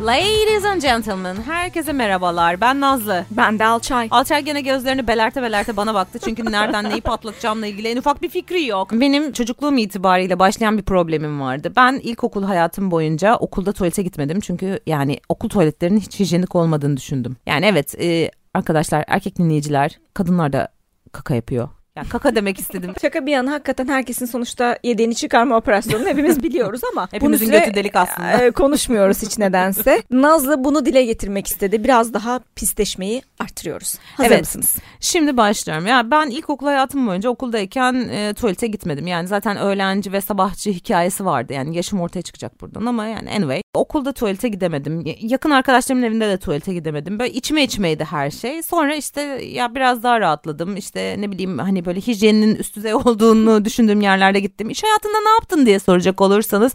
Ladies and gentlemen, herkese merhabalar. Ben Nazlı. Ben de Alçay. Alçay gene gözlerini belerte belerte bana baktı. Çünkü nereden neyi patlatacağımla ilgili en ufak bir fikri yok. Benim çocukluğum itibariyle başlayan bir problemim vardı. Ben ilkokul hayatım boyunca okulda tuvalete gitmedim. Çünkü yani okul tuvaletlerinin hiç hijyenik olmadığını düşündüm. Yani evet e, arkadaşlar erkek dinleyiciler kadınlar da kaka yapıyor. Yani kaka demek istedim. Şaka bir yana hakikaten herkesin sonuçta yediğini çıkarma operasyonunu hepimiz biliyoruz ama Hepimizin bunun götü delik aslında. e, konuşmuyoruz hiç nedense. Nazlı bunu dile getirmek istedi. Biraz daha pisleşmeyi artırıyoruz. Hazır Evet. mısınız? Şimdi başlıyorum. Ya ben ilkokul hayatım boyunca okuldayken e, tuvalete gitmedim. Yani zaten öğlenci ve sabahçı hikayesi vardı. Yani yaşım ortaya çıkacak buradan ama yani anyway. Okulda tuvalete gidemedim. Yakın arkadaşlarımın evinde de tuvalete gidemedim. Böyle içime içmeydi her şey. Sonra işte ya biraz daha rahatladım. İşte ne bileyim hani böyle hijyeninin üst düzey olduğunu düşündüğüm yerlerde gittim. İş hayatında ne yaptın diye soracak olursanız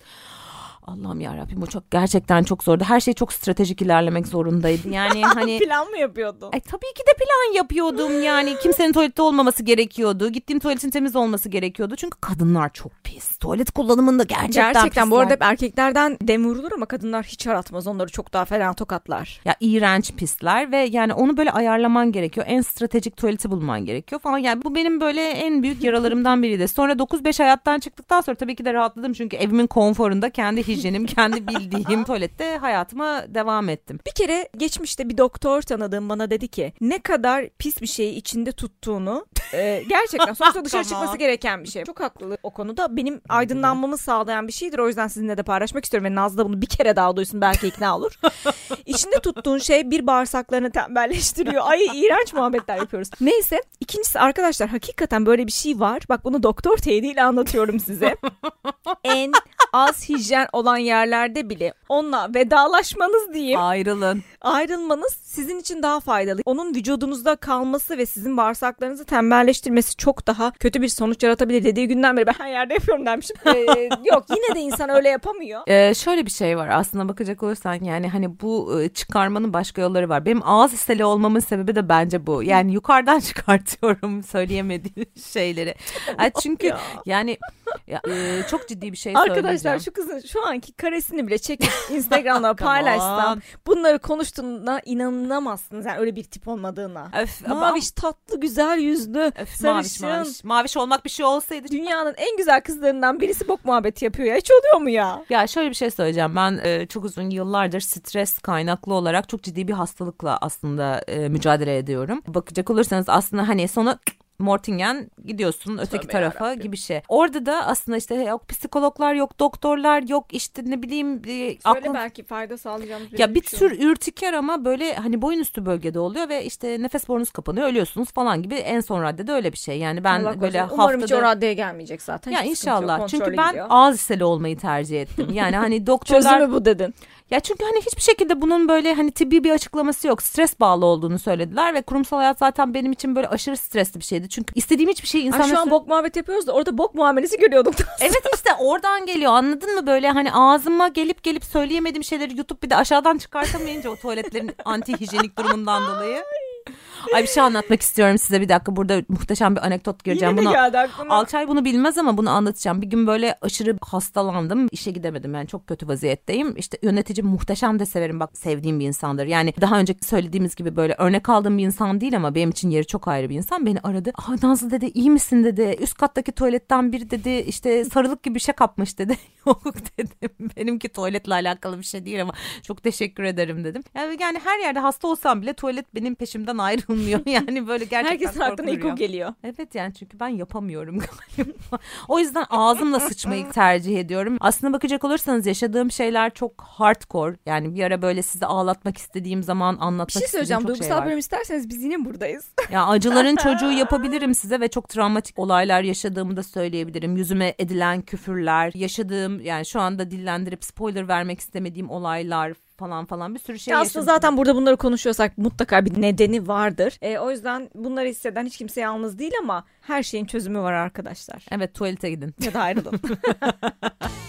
Allah'ım ya Rabbim bu çok gerçekten çok zordu. Her şey çok stratejik ilerlemek zorundaydı. Yani hani Plan mı yapıyordun? Ay tabii ki de plan yapıyordum yani kimsenin tuvalette olmaması gerekiyordu. Gittiğim tuvaletin temiz olması gerekiyordu. Çünkü kadınlar çok pis. Tuvalet kullanımında gerçekten Gerçekten bu pisler. arada hep erkeklerden dem vurulur ama kadınlar hiç aratmaz. Onları çok daha fena tokatlar. Ya iğrenç pisler ve yani onu böyle ayarlaman gerekiyor. En stratejik tuvaleti bulman gerekiyor falan. Yani bu benim böyle en büyük yaralarımdan biriydi. Sonra 9-5 hayattan çıktıktan sonra tabii ki de rahatladım. Çünkü evimin konforunda kendi hijyenim, kendi bildiğim tuvalette hayatıma devam ettim. Bir kere geçmişte bir doktor tanıdığım bana dedi ki ne kadar pis bir şeyi içinde tuttuğunu e, gerçekten sonuçta dışarı Tamam. çıkması gereken bir şey. Çok haklı o konuda. Benim aydınlanmamı sağlayan bir şeydir. O yüzden sizinle de paylaşmak istiyorum. Ve Nazlı da bunu bir kere daha duysun belki ikna olur. İçinde tuttuğun şey bir bağırsaklarını tembelleştiriyor. Ay iğrenç muhabbetler yapıyoruz. Neyse ikincisi arkadaşlar hakikaten böyle bir şey var. Bak bunu doktor teyidiyle anlatıyorum size. en az hijyen olan yerlerde bile onunla vedalaşmanız diyeyim Ayrılın. ayrılmanız sizin için daha faydalı. Onun vücudunuzda kalması ve sizin bağırsaklarınızı tembelleştirmesi çok daha kötü bir sonuç yaratabilir. Dediği günden beri ben her yerde yapıyorum demişim. Ee, yok yine de insan öyle yapamıyor. Ee, şöyle bir şey var aslında bakacak olursan yani hani bu e, çıkarmanın başka yolları var. Benim ağız isteli olmamın sebebi de bence bu. Yani yukarıdan çıkartıyorum söyleyemediğim şeyleri. Çünkü Ya. yani ya, e, çok ciddi bir şey Arkadaşlar söyleyeceğim. şu kızın şu anki karesini bile çekip Instagram'da paylaşsam bunları konuştuğuna inanamazsınız. Yani öyle bir tip olmadığına. Öf, ama- Maviş tatlı güzel yüzlü Öf, maviş, sarışın. maviş. Maviş olmak bir şey olsaydı. Dünyanın en güzel kızlarından birisi bok muhabbeti yapıyor ya. Hiç oluyor mu ya? Ya şöyle bir şey söyleyeceğim. Ben e, çok uzun yıllardır stres kaynaklı olarak çok ciddi bir hastalıkla aslında e, mücadele ediyorum. Bakacak olursanız aslında hani sonu Mortingen gidiyorsun öteki Tövbe tarafa yarabbim. gibi şey. Orada da aslında işte yok psikologlar yok doktorlar yok işte ne bileyim e, Söyle aklın- belki fayda sağlayacağımız ya bir şey tür ürtiker ama böyle hani boyun üstü bölgede oluyor ve işte nefes borunuz kapanıyor ölüyorsunuz falan gibi en son raddede öyle bir şey. Yani ben Allah böyle korusun. Umarım hiç o haftada raddeye gelmeyecek zaten. ya sıkıntı yok, inşallah çünkü ben gidiyor. ağız iseli olmayı tercih ettim. Yani hani doktorlar Çözümü bu dedin. Ya çünkü hani hiçbir şekilde bunun böyle hani tıbbi bir açıklaması yok. Stres bağlı olduğunu söylediler ve kurumsal hayat zaten benim için böyle aşırı stresli bir şeydi. Çünkü istediğim hiçbir şeyi Ay, insanlara... şu an bok muhabbet yapıyoruz da orada bok muamelesi görüyorduk. Evet işte oradan geliyor anladın mı böyle hani ağzıma gelip gelip söyleyemediğim şeyleri yutup bir de aşağıdan çıkartamayınca o tuvaletlerin anti hijyenik durumundan dolayı. Ay bir şey anlatmak istiyorum size bir dakika burada muhteşem bir anekdot gireceğim. Yine Bunu geldi aklıma. Alçay bunu bilmez ama bunu anlatacağım. Bir gün böyle aşırı hastalandım. İşe gidemedim yani çok kötü vaziyetteyim. İşte yöneticim muhteşem de severim bak sevdiğim bir insandır. Yani daha önce söylediğimiz gibi böyle örnek aldığım bir insan değil ama benim için yeri çok ayrı bir insan. Beni aradı. Aa Nazlı dedi iyi misin dedi. Üst kattaki tuvaletten biri dedi işte sarılık gibi bir şey kapmış dedi. Yok dedim. Benimki tuvaletle alakalı bir şey değil ama çok teşekkür ederim dedim. Yani, yani her yerde hasta olsam bile tuvalet benim peşimden ayrılmıyor. Yani böyle gerçekten Herkesin aklına ilk o geliyor. Evet yani çünkü ben yapamıyorum galiba. O yüzden ağzımla sıçmayı tercih ediyorum. Aslında bakacak olursanız yaşadığım şeyler çok hardcore. Yani bir ara böyle sizi ağlatmak istediğim zaman anlatmak Bir şey istediğim söyleyeceğim. çok Duygusal şey bölüm isterseniz biz yine buradayız. Ya acıların çocuğu yapabilirim size ve çok travmatik olaylar yaşadığımı da söyleyebilirim. Yüzüme edilen küfürler, yaşadığım yani şu anda dillendirip spoiler vermek istemediğim olaylar falan falan bir sürü şey Ya yaşadım. aslında zaten burada bunları konuşuyorsak mutlaka bir nedeni vardır. E, o yüzden bunları hisseden hiç kimse yalnız değil ama her şeyin çözümü var arkadaşlar. Evet tuvalete gidin. Ya da ayrılın.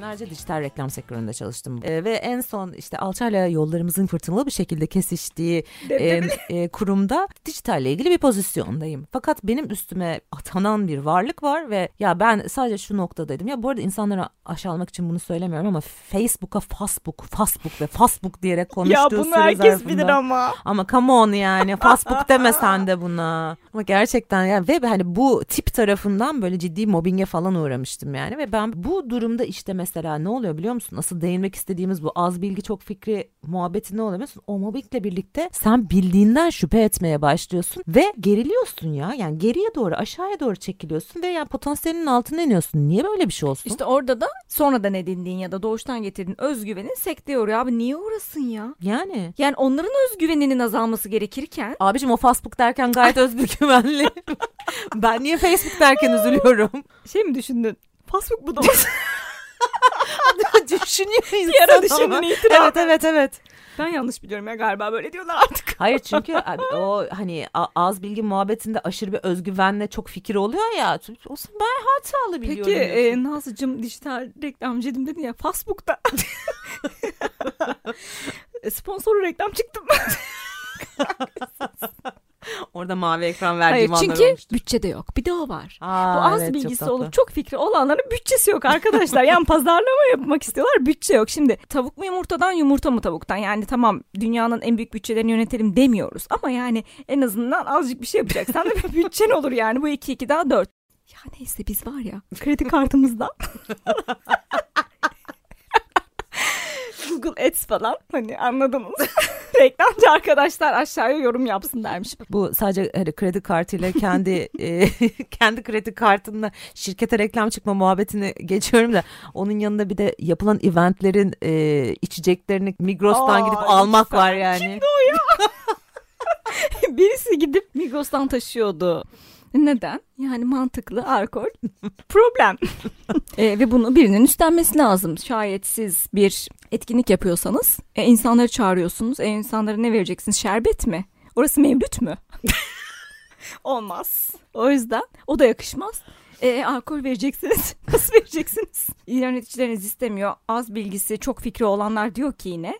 Senelerce dijital reklam sektöründe çalıştım. E, ve en son işte alçayla yollarımızın fırtınalı bir şekilde kesiştiği e, e, kurumda dijitalle ilgili bir pozisyondayım. Fakat benim üstüme atanan bir varlık var ve ya ben sadece şu noktadaydım. Ya bu arada insanlara aşağılamak için bunu söylemiyorum ama Facebook'a Facebook, Facebook ve Facebook diyerek konuştuğu ya bunu süre herkes zarfında- bilir ama. ama come on yani Facebook demesen de buna. Ama gerçekten ya ve hani bu tip tarafından böyle ciddi mobbinge falan uğramıştım yani ve ben bu durumda işte mesela ne oluyor biliyor musun? Asıl değinmek istediğimiz bu az bilgi çok fikri muhabbeti ne oluyor biliyor musun? O mobbingle birlikte sen bildiğinden şüphe etmeye başlıyorsun ve geriliyorsun ya. Yani geriye doğru aşağıya doğru çekiliyorsun ve yani potansiyelinin altına iniyorsun. Niye böyle bir şey olsun? İşte orada da sonradan edindiğin ya da doğuştan getirdiğin özgüvenin sekteye uğruyor. Abi niye uğrasın ya? yani Yani onların özgüveninin azalması gerekirken abicim o Facebook derken gayet özgüvenli. ben niye Facebook derken üzülüyorum? şey mi düşündün? Facebook bu da Düşünüyor insan Bir ara ama. düşündün itiraf. Evet evet evet. Ben yanlış biliyorum ya galiba böyle diyorlar artık. Hayır çünkü abi o hani az bilgi muhabbetinde aşırı bir özgüvenle çok fikir oluyor ya. Olsun ben hatalı biliyorum. Peki diyorsun. e, Nazlıcığım dijital reklamcıydım dedin ya Facebook'ta. E, Sponsorlu reklam çıktı mı? Orada mavi ekran Hayır verdiğim anlar çünkü olmuştu. bütçe de yok. Bir de o var. Aa, Bu az evet, çok bilgisi tatlı. olup çok fikri olanların bütçesi yok arkadaşlar. Yani pazarlama yapmak istiyorlar bütçe yok. Şimdi tavuk mu yumurtadan yumurta mı tavuktan? Yani tamam dünyanın en büyük bütçelerini yönetelim demiyoruz. Ama yani en azından azıcık bir şey yapacaksan da bir bütçen olur yani. Bu 2 2 daha 4. Ya neyse biz var ya kredi kartımızdan Google Ads falan hani anladınız. Reklamcı arkadaşlar aşağıya yorum yapsın dermiş. Bu sadece hani kredi kartıyla kendi e, kendi kredi kartınla şirkete reklam çıkma muhabbetini geçiyorum da onun yanında bir de yapılan eventlerin e, içeceklerini Migros'tan Aa, gidip almak lütfen. var yani. Birisi gidip Migros'tan taşıyordu. Neden? Yani mantıklı alkol problem. E, ve bunu birinin üstlenmesi lazım. Şayet siz bir etkinlik yapıyorsanız e, insanları çağırıyorsunuz. E, insanlara ne vereceksiniz? Şerbet mi? Orası mevlüt mü? Olmaz. O yüzden o da yakışmaz. E, alkol vereceksiniz. Nasıl vereceksiniz? Yöneticileriniz istemiyor. Az bilgisi, çok fikri olanlar diyor ki yine.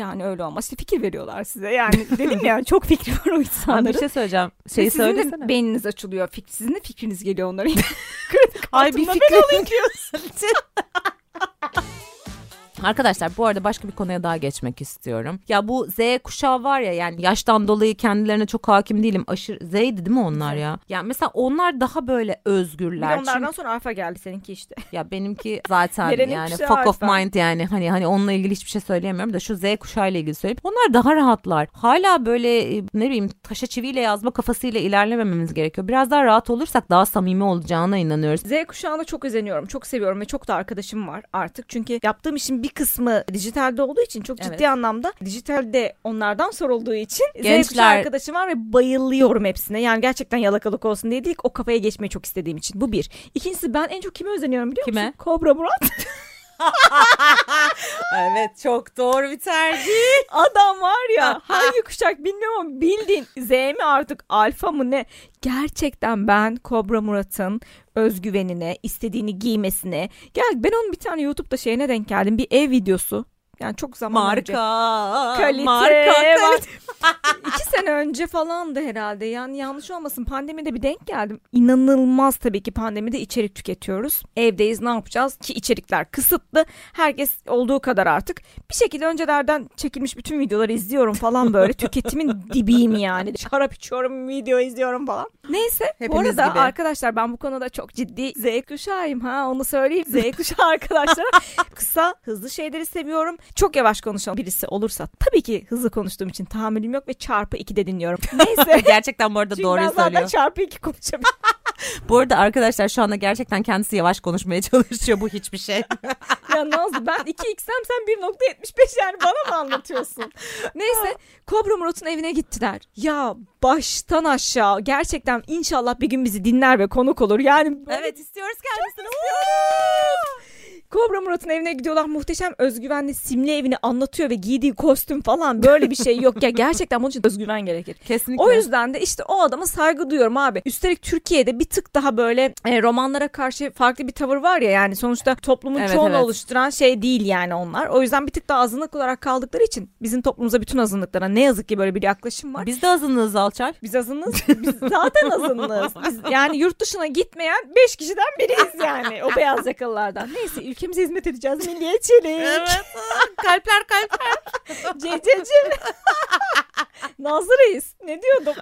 Yani öyle olmaz. İşte fikir veriyorlar size. Yani dedim ya çok fikri var o Abi insanların. bir şey söyleyeceğim. Ve Şeyi sizin de söylesene. beyniniz açılıyor. Fik, sizin de fikriniz geliyor onlara. Kredi Ay bir kartımla ben alayım fikrim. Arkadaşlar bu arada başka bir konuya daha geçmek istiyorum. Ya bu Z kuşağı var ya yani yaştan dolayı kendilerine çok hakim değilim. Aşırı Z'ydi değil mi onlar ya? Ya mesela onlar daha böyle Bir özgürler. de onlardan Çünkü- sonra alfa geldi seninki işte. ya benimki zaten yani fuck of mind yani hani hani onunla ilgili hiçbir şey söyleyemiyorum da şu Z kuşağı ile ilgili söyleyeyim. Onlar daha rahatlar. Hala böyle e, ne bileyim taşa çiviyle yazma kafasıyla ilerlemememiz gerekiyor. Biraz daha rahat olursak daha samimi olacağına inanıyoruz. Z kuşağına çok özeniyorum. Çok seviyorum ve çok da arkadaşım var artık. Çünkü yaptığım işin bir kısmı dijitalde olduğu için çok ciddi Evet. anlamda dijitalde onlardan sorulduğu için Z Gençler- kuşağı arkadaşım var ve bayılıyorum hepsine. Yani gerçekten yalakalık olsun diye değil o kafaya geçmeyi çok istediğim için. Bu bir. İkincisi ben en çok kime özeniyorum biliyor Kime? musun? Kobra Murat. Evet çok doğru bir tercih. Adam var ya hangi kuşak bilmiyorum ama bildiğin Z mi artık alfa mı ne? Gerçekten ben Kobra Murat'ın özgüvenine, istediğini giymesine. Gel ben onun bir tane YouTube'da şeyine denk geldim. Bir ev videosu. Yani çok zaman önce. Marka. Kalite. Marka. kalite. İki sene önce falandı herhalde. Yani yanlış olmasın pandemide bir denk geldim. İnanılmaz tabii ki pandemide içerik tüketiyoruz. Evdeyiz ne yapacağız ki içerikler kısıtlı. Herkes olduğu kadar artık. Bir şekilde öncelerden çekilmiş bütün videoları izliyorum falan böyle. Tüketimin dibiyim yani. Şarap içiyorum, video izliyorum falan. Neyse bu Hepimiz arada gibi. arkadaşlar ben bu konuda çok ciddi Z kuşağıyım ha onu söyleyeyim. Z kuşağı arkadaşlara kısa hızlı şeyleri seviyorum. Çok yavaş konuşan birisi olursa tabii ki hızlı konuştuğum için tahammülüm yok ve çarpı 2'de dinliyorum. Neyse. Gerçekten bu arada Çünkü ben doğruyu zaten söylüyor. çarpı 2 konuşabiliyorum. Bu arada arkadaşlar şu anda gerçekten kendisi yavaş konuşmaya çalışıyor. Bu hiçbir şey. ya Nazlı ben 2x'em sen 1.75 yani bana mı anlatıyorsun? Neyse Kobra Murat'ın evine gittiler. Ya baştan aşağı gerçekten inşallah bir gün bizi dinler ve konuk olur. Yani evet istiyoruz kendisini. Kobra Murat'ın evine gidiyorlar. Muhteşem özgüvenli simli evini anlatıyor ve giydiği kostüm falan böyle bir şey yok. Ya gerçekten bunun için özgüven gerekir. Kesinlikle. O yüzden de işte o adama saygı duyuyorum abi. Üstelik Türkiye'de bir tık daha böyle e, romanlara karşı farklı bir tavır var ya yani sonuçta toplumun Evet, çoğunu evet. oluşturan şey değil yani onlar. O yüzden bir tık daha azınlık olarak kaldıkları için bizim toplumumuza bütün azınlıklara ne yazık ki böyle bir yaklaşım var. Biz de azınlığız Alçar. Biz azınız. Biz zaten azınız. Biz yani yurt dışına gitmeyen 5 kişiden biriyiz yani. O beyaz yakalılardan. Neyse ülkemize hizmet edeceğiz. Milliyetçilik. kalpler kalpler. Cececiğim. Nazlı Reis. Ne diyordum?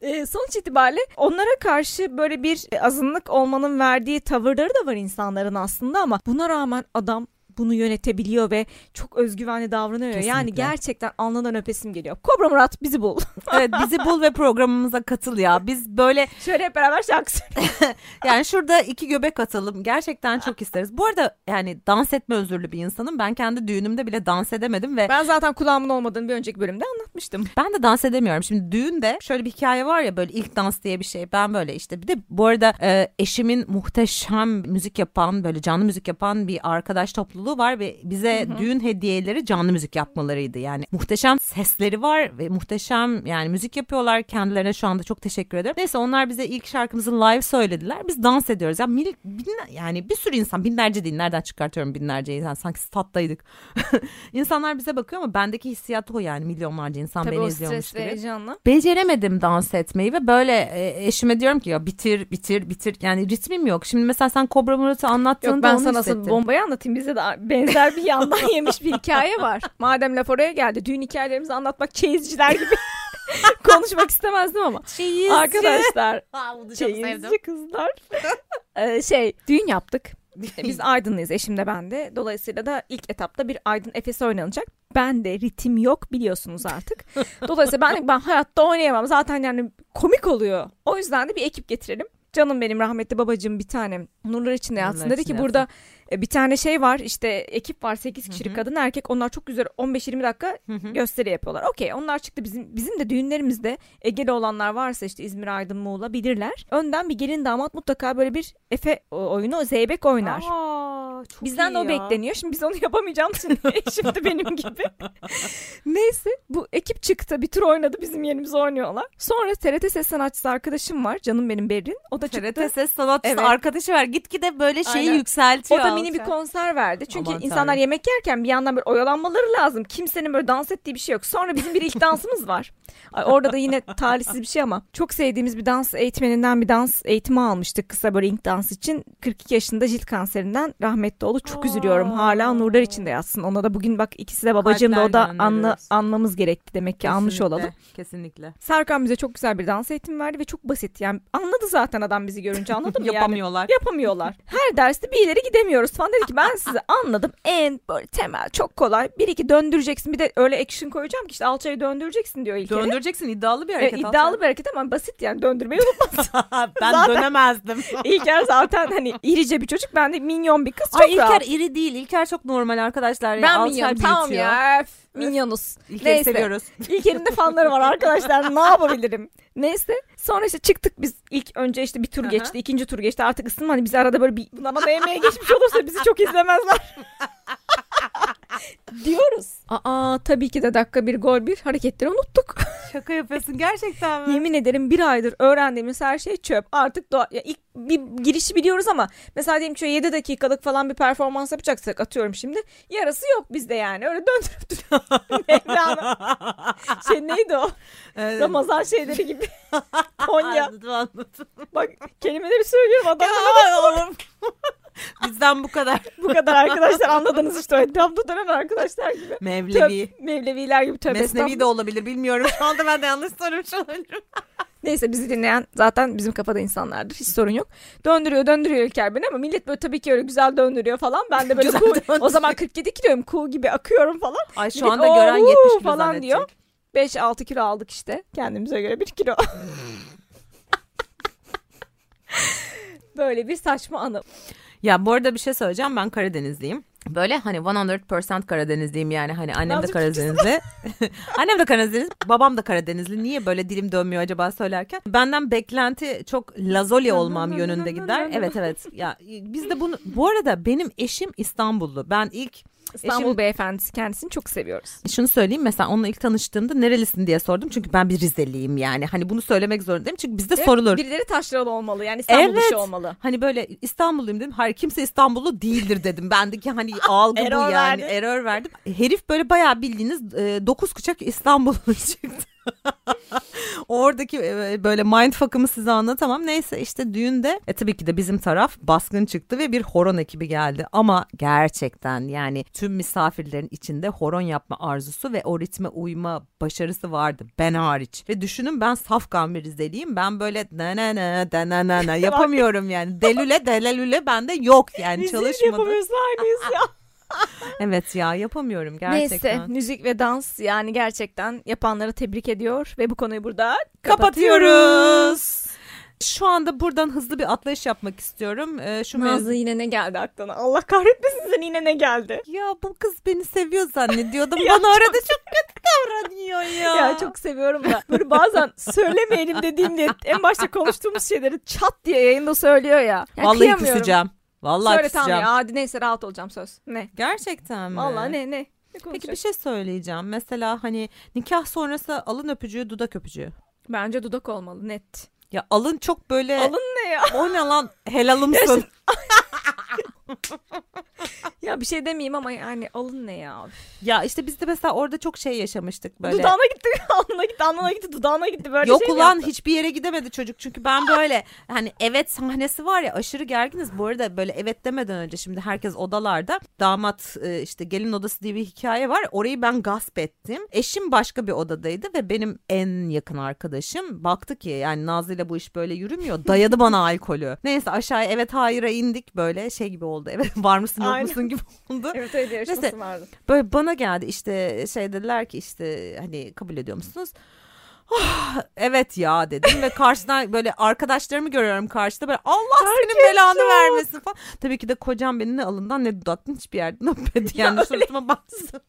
e, sonuç itibariyle onlara karşı böyle bir azınlık olmanın verdiği tavırları da var insanların aslında ama buna rağmen adam bunu yönetebiliyor ve çok özgüvenli davranıyor. Yani Kesinlikle. gerçekten alnından öpesim geliyor. Kobra Murat bizi bul. evet bizi bul ve programımıza katıl ya. Biz böyle Şöyle hep beraber şarkı yani şurada iki göbek atalım. Gerçekten çok isteriz. Bu arada yani dans etme özürlü bir insanım. Ben kendi düğünümde bile dans edemedim ve Ben zaten kulağımın olmadığını bir önceki bölümde anlatmıştım. ben de dans edemiyorum. Şimdi düğünde şöyle bir hikaye var ya böyle ilk dans diye bir şey. Ben böyle işte bir de bu arada e, eşimin muhteşem müzik yapan böyle canlı müzik yapan bir arkadaş topluluğu var ve bize düğün hediyeleri canlı müzik yapmalarıydı. Yani muhteşem sesleri var ve muhteşem yani müzik yapıyorlar. Kendilerine şu anda çok teşekkür ederim. Neyse onlar bize ilk şarkımızı live söylediler. Biz dans ediyoruz. Yani, mil, binler- yani bir sürü insan binlerce değil nereden çıkartıyorum binlerce insan sanki stat'taydık. İnsanlar bize bakıyor ama bendeki hissiyat o yani milyonlarca insan Tabii beni izliyormuş gibi. heyecanla. Beceremedim dans etmeyi ve böyle e, eşime diyorum ki ya bitir bitir bitir yani ritmim yok. Şimdi mesela sen Kobra Murat'ı anlattığında Yok ben sana nasıl bombayı anlatayım. Bizde de benzer bir yandan yemiş bir hikaye var. Madem laf oraya geldi. Düğün hikayelerimizi anlatmak çeyizciler gibi konuşmak istemezdim ama. Çeyizci. Arkadaşlar Aa, bunu çok çeyizci sevdim. kızlar. Ee, şey düğün yaptık. Biz Aydınlıyız eşim de ben de. Dolayısıyla da ilk etapta bir Aydın Efes oynanacak. Ben de ritim yok biliyorsunuz artık. Dolayısıyla ben ben hayatta oynayamam. Zaten yani komik oluyor. O yüzden de bir ekip getirelim. Canım benim rahmetli babacığım bir tane nurlar içinde yatsın dedi ki burada bir tane şey var işte ekip var 8 kişilik Hı hı. kadın erkek onlar çok güzel 15-20 dakika Hı hı. gösteri yapıyorlar. Okey onlar çıktı bizim bizim de düğünlerimizde Ege'li olanlar varsa işte İzmir, Aydın, Muğla bilirler. Önden bir gelin damat mutlaka böyle bir Efe oyunu Zeybek oynar. Aa, çok Bizden de iyi o ya. bekleniyor. Şimdi biz onu yapamayacağımız için eşim de benim gibi. Neyse bu ekip çıktı. Bir tur oynadı bizim yerimize oynuyorlar. Sonra TRT ses sanatçısı arkadaşım var. Canım benim Berin. O da çıktı. TRT ses sanatçısı Evet. arkadaşı var. Gitgide böyle şeyi Aynen. yükseltiyor. O da mini bir konser verdi. Çünkü Aman insanlar tanrım. yemek yerken bir yandan böyle oyalanmaları lazım. Kimsenin böyle dans ettiği bir şey yok. Sonra bizim bir ilk dansımız var. Ay, orada da yine talihsiz bir şey ama çok sevdiğimiz bir dans eğitmeninden bir dans eğitimi almıştık kısa böyle ilk dans için. 42 yaşında cilt kanserinden rahmetli oldu. Çok Aa. üzülüyorum. Hala nurlar içinde yatsın. Ona da bugün bak ikisi de babacığım da o da anla, anmamız gerekti demek ki almış Kesinlikle, olalım. Kesinlikle. Serkan bize çok güzel bir dans eğitimi verdi ve çok basit. Yani anladı zaten adam bizi görünce anladın mı? Yani Yapamıyorlar. yapamıyorlar. Her derste bir ileri gidemiyoruz falan. Dedi ki ben size anladım. En böyle temel çok kolay. Bir iki döndüreceksin. Bir de öyle action koyacağım ki işte alçayı döndüreceksin diyor ilk. Döndüreceksin iddialı bir Evet, hareket. iddialı bir hareket ama basit yani döndürmeyi unutmaz. ben Zaten- dönemezdim. İlker zaten hani irice bir çocuk ben de minyon bir kız çok Ay İlker rahat. iri değil. İlker çok normal arkadaşlar. Ben Alçay minyon tamam büyütüyor. ya öf, minyonuz. İlker'i Neyse. seviyoruz. İlker'in de fanları var arkadaşlar ne yapabilirim? Neyse sonra işte çıktık biz ilk önce işte bir tur Aha. geçti ikinci tur geçti artık ısınma hani biz arada böyle bir bana da yemeğe geçmiş olursa bizi çok izlemezler. Diyoruz. Aa tabii ki de dakika bir gol bir hareketleri unuttuk. Şaka yapıyorsun gerçekten mi? Yemin ederim bir aydır öğrendiğimiz her şey çöp. Artık doğa, ya ilk bir girişi biliyoruz ama mesela diyelim ki şöyle 7 dakikalık falan bir performans yapacaksak atıyorum şimdi. Yarısı yok bizde yani. Öyle döndürüp. Mevlana. Şey neydi o? Evet. Ramazan şeyleri gibi. Konya. Anladım anladım. Bak kelimeleri söylüyorum adam. Bizden bu kadar. Bu kadar arkadaşlar anladınız işte o etrafta dönen arkadaşlar gibi. Mevlevi. Töb, Mevleviler gibi tövbe Mesnevi de olabilir bilmiyorum. Şu anda ben de yanlış söylemiş olabilirim. Neyse bizi dinleyen zaten bizim kafada insanlardır. Hiç sorun yok. Döndürüyor döndürüyor İlker beni ama millet böyle tabii ki öyle güzel döndürüyor falan. Ben de böyle döndürüyor. o zaman 47 kiloyum kuğu gibi akıyorum falan. Ay şu Millet, anda gören "Oo, 70 kilo falan zannedecek. diyor. 5-6 kilo aldık işte. Kendimize göre 1 kilo. böyle bir saçma anı. Ya bu arada bir şey söyleyeceğim. Ben Karadenizliyim. Böyle hani 100% Karadenizliyim yani hani annem de Karadenizli. annem de Karadenizli, babam da Karadenizli. Niye böyle dilim dönmüyor acaba söylerken? Benden beklenti çok lazoli olmam yönünde gider. Evet evet. Ya biz de bunu bu arada benim eşim İstanbullu. Ben ilk İstanbul Eşim- beyefendisi kendisini çok seviyoruz. şunu söyleyeyim mesela onunla ilk tanıştığımda nerelisin diye sordum. Çünkü ben bir Rizeliyim yani. Hani bunu söylemek zorundayım. Çünkü bizde sorulur. Birileri taşralı olmalı yani İstanbul Evet. dışı olmalı. Hani böyle İstanbulluyum dedim. Hayır kimse İstanbullu değildir dedim. Bendeki hani algı bu yani. verdin. Error verdim. Herif böyle bayağı bildiğiniz e, dokuz kuşak İstanbullu çıktı. Oradaki e, böyle mindfuck'ımı size anlatamam. Neyse işte düğünde e, tabii ki de bizim taraf baskın çıktı ve bir horon ekibi geldi. Ama gerçekten yani tüm misafirlerin içinde horon yapma arzusu ve o ritme uyma başarısı vardı. Ben hariç. Ve düşünün ben safkan bir Rizeliyim. Ben böyle na na na da na na na yapamıyorum yani. Delüle delelüle bende yok yani çalışmadı. yapamıyorsun aynıyız ya. Evet ya yapamıyorum gerçekten. Neyse müzik ve dans yani gerçekten yapanları tebrik ediyor ve bu konuyu burada kapatıyoruz. Şu anda buradan hızlı bir atlayış yapmak istiyorum. Ee, şu Nazlı mevzu... yine ne geldi aklına? Allah kahretmesin yine ne geldi? Ya bu kız beni seviyor zannediyordum. Ya Bana arada çok kötü davranıyor ya. Ya çok seviyorum da böyle bazen söylemeyelim dediğimde en başta konuştuğumuz şeyleri çat diye yayında söylüyor ya. ya Vallahi kıyamıyorum. küseceğim. Vallahi Söyle tamam ya hadi neyse rahat olacağım söz. Ne? Gerçekten mi? Vallahi ne ne? ne Peki bir şey söyleyeceğim. Mesela hani nikah sonrası alın öpücüğü, dudak öpücüğü. Bence dudak olmalı net. Ya alın çok böyle Alın ne ya? o ne lan helalımsın. Ya bir şey demeyeyim ama yani alın ne ya? ya işte biz de mesela orada çok şey yaşamıştık böyle. Dudağına gitti, alnına gitti, alnına gitti, dudağına gitti. Böyle Yok şey ulan hiçbir yere gidemedi çocuk. Çünkü ben böyle hani evet sahnesi var ya aşırı gerginiz. Bu arada böyle evet demeden önce şimdi herkes odalarda. Damat e, işte gelin odası diye bir hikaye var. Orayı ben gasp ettim. Eşim başka bir odadaydı ve benim en yakın arkadaşım baktı ki yani Nazlı ile bu iş böyle yürümüyor dayadı bana alkolü. Neyse aşağıya evet hayır'a indik. Böyle şey gibi oldu evet var mısın yok Aynen. musun gibi oldu Evet öyle yarışması Neyse. vardı. Böyle bana geldi işte şey dediler ki işte hani kabul ediyor musunuz? Ah, evet ya dedim ve karşıdan böyle arkadaşlarımı görüyorum karşıda böyle Allah senin belanı vermesin falan. Tabii ki de kocam beni ne alından ne dudaktan hiçbir yerden öpmedi yani Ya suratıma baksın.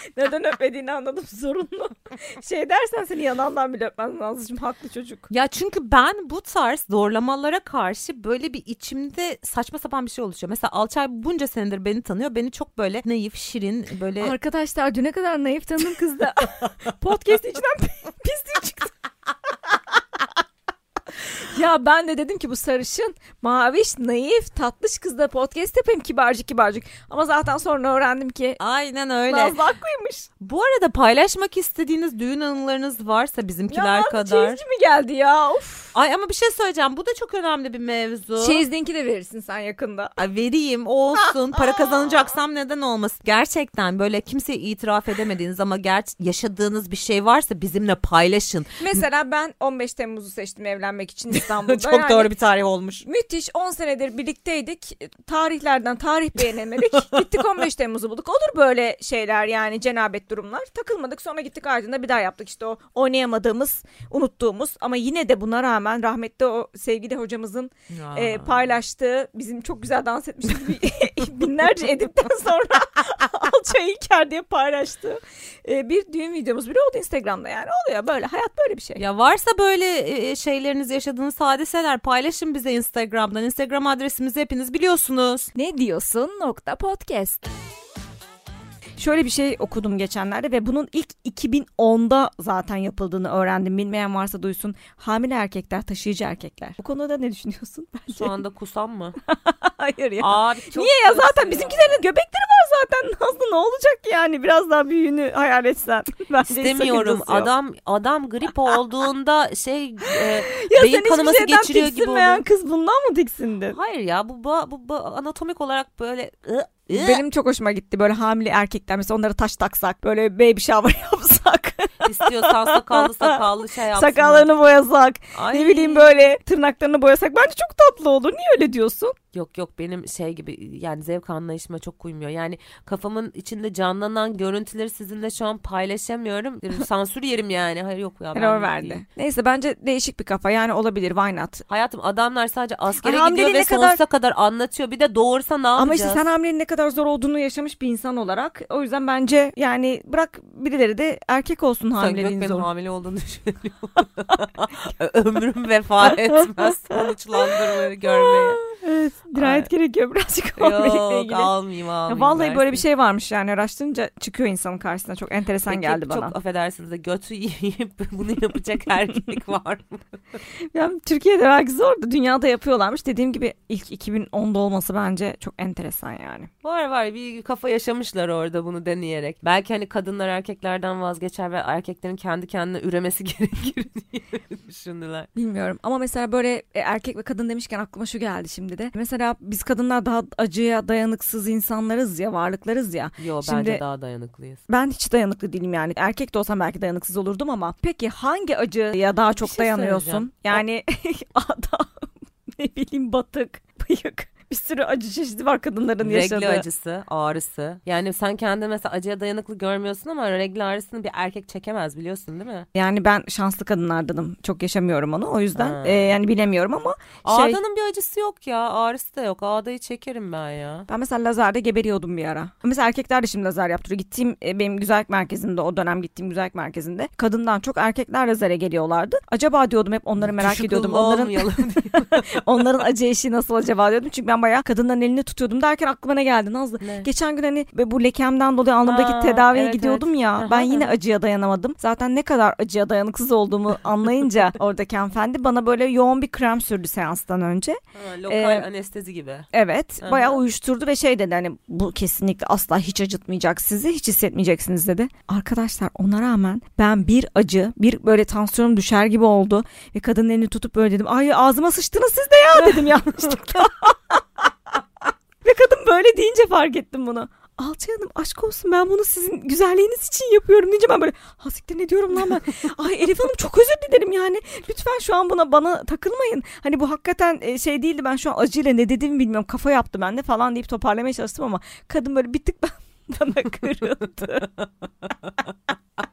Neden öpmediğini anladım sorunlu. şey dersen seni yanağından bile öpmez Nazlıcığım haklı çocuk. Ya çünkü ben bu tarz zorlamalara karşı böyle bir içimde saçma sapan bir şey oluşuyor. Mesela Alçay bunca senedir beni tanıyor. Beni çok böyle naif, şirin, böyle Arkadaşlar düne kadar naif tanıdım kız da podcast içinden pislik çıktı. Ya ben de dedim ki bu sarışın, maviş, naif, tatlış kızla podcast yapayım kibarcık kibarcık. Ama zaten sonra öğrendim ki Aynen öyle. Nazlı haklıymış. Bu arada paylaşmak istediğiniz düğün anılarınız varsa bizimkiler ya kadar. çeyizci mi geldi ya? Of. Ay ama bir şey söyleyeceğim. Bu da çok önemli bir mevzu. Çeyizdenki de verirsin sen yakında. Ay vereyim olsun. Para kazanacaksam neden olmasın? Gerçekten böyle kimseye itiraf edemediğiniz ama ger- yaşadığınız bir şey varsa bizimle paylaşın. Mesela ben 15 Temmuz'u seçtim evlenmek için İstanbul'da. çok Yani doğru bir tarih olmuş. Müthiş 10 senedir birlikteydik. Tarihlerden tarih beğenemedik. gittik 15 Temmuz'u bulduk. Olur böyle şeyler yani cenabet durumlar. Takılmadık sonra gittik Aydın'da bir daha yaptık işte o oynayamadığımız, unuttuğumuz ama yine de buna rağmen rahmetli o sevgili hocamızın e, paylaştığı bizim çok güzel dans etmişiz bir- binlerce edipten sonra alça İlker diye paylaştığı e, bir düğün videomuz bile oldu Instagram'da yani oluyor böyle hayat böyle bir şey. Ya varsa böyle e, şeyleriniz yaşadığınız hadiseler paylaşın bize Instagram'dan. Instagram adresimizi hepiniz biliyorsunuz. Ne diyorsun nokta podcast. Şöyle bir şey okudum geçenlerde ve bunun ilk 2010'da zaten yapıldığını öğrendim. Bilmeyen varsa duysun. Hamile erkekler, taşıyıcı erkekler. Bu konuda ne düşünüyorsun? Bence. Şu anda kusam mı? Hayır ya. Abi Niye ya zaten bizimkilerin göbekleri var zaten. Nazlı ne olacak yani biraz daha büyüğünü hayal etsen. Bence İstemiyorum. Adam adam grip olduğunda şey e, ya beyin kanaması geçiriyor gibi oluyor. kız bundan mı tiksindin? Hayır ya bu, bu, bu, bu anatomik olarak böyle ı. Benim çok hoşuma gitti böyle hamile erkekler mesela onlara taş taksak böyle baby shower yapsak. İstiyorsan sakallı sakallı şey yapsınlar. Sakallarını boyasak. Ay. Ne bileyim böyle tırnaklarını boyasak. Bence çok tatlı olur. Niye öyle diyorsun? Yok yok benim şey gibi yani zevk anlayışıma çok uymuyor. Yani kafamın içinde canlanan görüntüleri sizinle şu an paylaşamıyorum. Sansür yerim yani. Hayır yok ya. Error verdi. Neyse bence değişik bir kafa. Yani olabilir. Why not? Hayatım adamlar sadece askere Ay, gidiyor ve kadar- sonsuza kadar anlatıyor. Bir de doğursa ne yapacağız? Ama işte sen hamileliğin ne kadar zor olduğunu yaşamış bir insan olarak. O yüzden bence yani bırak birileri de erkek olsun Sanki yok hamileliğin benim zor. hamile olduğunu düşünüyorum. Ömrüm vefa etmez sonuçlandırmayı görmeye. Evet, dirayet Ay. gerekiyor birazcık hamile Yok ilgili. almayayım Ya almayayım. vallahi böyle bir dersin. şey varmış yani araştırınca çıkıyor insanın karşısına. Çok enteresan Peki, geldi bana. Çok affedersiniz de götü yiyip bunu yapacak erkek var mı? Yani Türkiye'de belki zor da dünyada yapıyorlarmış. Dediğim gibi ilk 2010'da olması bence çok enteresan yani. Var var bir kafa yaşamışlar orada bunu deneyerek. Belki hani kadınlar erkeklerden vazgeçer ve erkeklerin kendi kendine üremesi gerekir diye düşündüler. Bilmiyorum ama mesela böyle e, erkek ve kadın demişken aklıma şu geldi şimdi de. Mesela biz kadınlar daha acıya dayanıksız insanlarız ya, varlıklarız ya. Yo Şimdi- bence daha dayanıklıyız. Ben hiç dayanıklı değilim yani. Erkek de olsam belki dayanıksız olurdum ama peki hangi acıya daha çok şey dayanıyorsun? Yani adam ne bileyim batık, bıyık. Bir sürü acı çeşidi var kadınların yaşadığı. Regli acısı, ağrısı. Yani sen kendini mesela acıya dayanıklı görmüyorsun ama regli ağrısını bir erkek çekemez biliyorsun değil mi? Yani ben şanslı kadınlardanım. Çok yaşamıyorum onu. O yüzden Ha. e, yani bilemiyorum ama şey Ağdanın bir acısı yok ya. Ağrısı da yok. Ağdayı çekerim ben ya. ben mesela lazerde geberiyordum bir ara. Mesela erkekler de şimdi lazer yaptırıyor. Gittiğim e, benim güzellik merkezinde o dönem gittiğim güzellik merkezinde kadından çok erkekler lazere geliyorlardı. Acaba diyordum hep onları merak Düşük ediyordum. Onların onların acı eşiği nasıl acaba diyordum. Çünkü ben bayağı kadınların elini tutuyordum derken aklıma ne geldi Nazlı? Ne? Geçen gün hani bu lekemden dolayı alnımdaki Ha, tedaviye evet, gidiyordum ya. Aha, ben yine acıya dayanamadım. Zaten ne kadar acıya dayanıksız olduğumu anlayınca oradaki hanımefendi bana böyle yoğun bir krem sürdü seanstan önce. Ha, lokal Ee, anestezi gibi. Evet Aha. bayağı uyuşturdu ve şey dedi hani bu kesinlikle asla hiç acıtmayacak sizi hiç hissetmeyeceksiniz dedi. Arkadaşlar ona rağmen ben bir acı bir böyle tansiyonum düşer gibi oldu ve kadının elini tutup böyle dedim ay ağzıma sıçtınız siz de ya dedim yanlışlıkla. ve kadın böyle deyince fark ettim bunu. Alçı Hanım aşk olsun ben bunu sizin güzelliğiniz için yapıyorum deyince ben böyle hasiktir ne diyorum lan ben. Ay Elif Hanım çok özür dilerim yani. Lütfen şu an buna bana takılmayın. Hani bu hakikaten e, şey değildi ben şu an acıyla ne dediğimi bilmiyorum. Kafa yaptı bende falan deyip toparlamaya çalıştım ama kadın böyle bir tık bana kırıldı.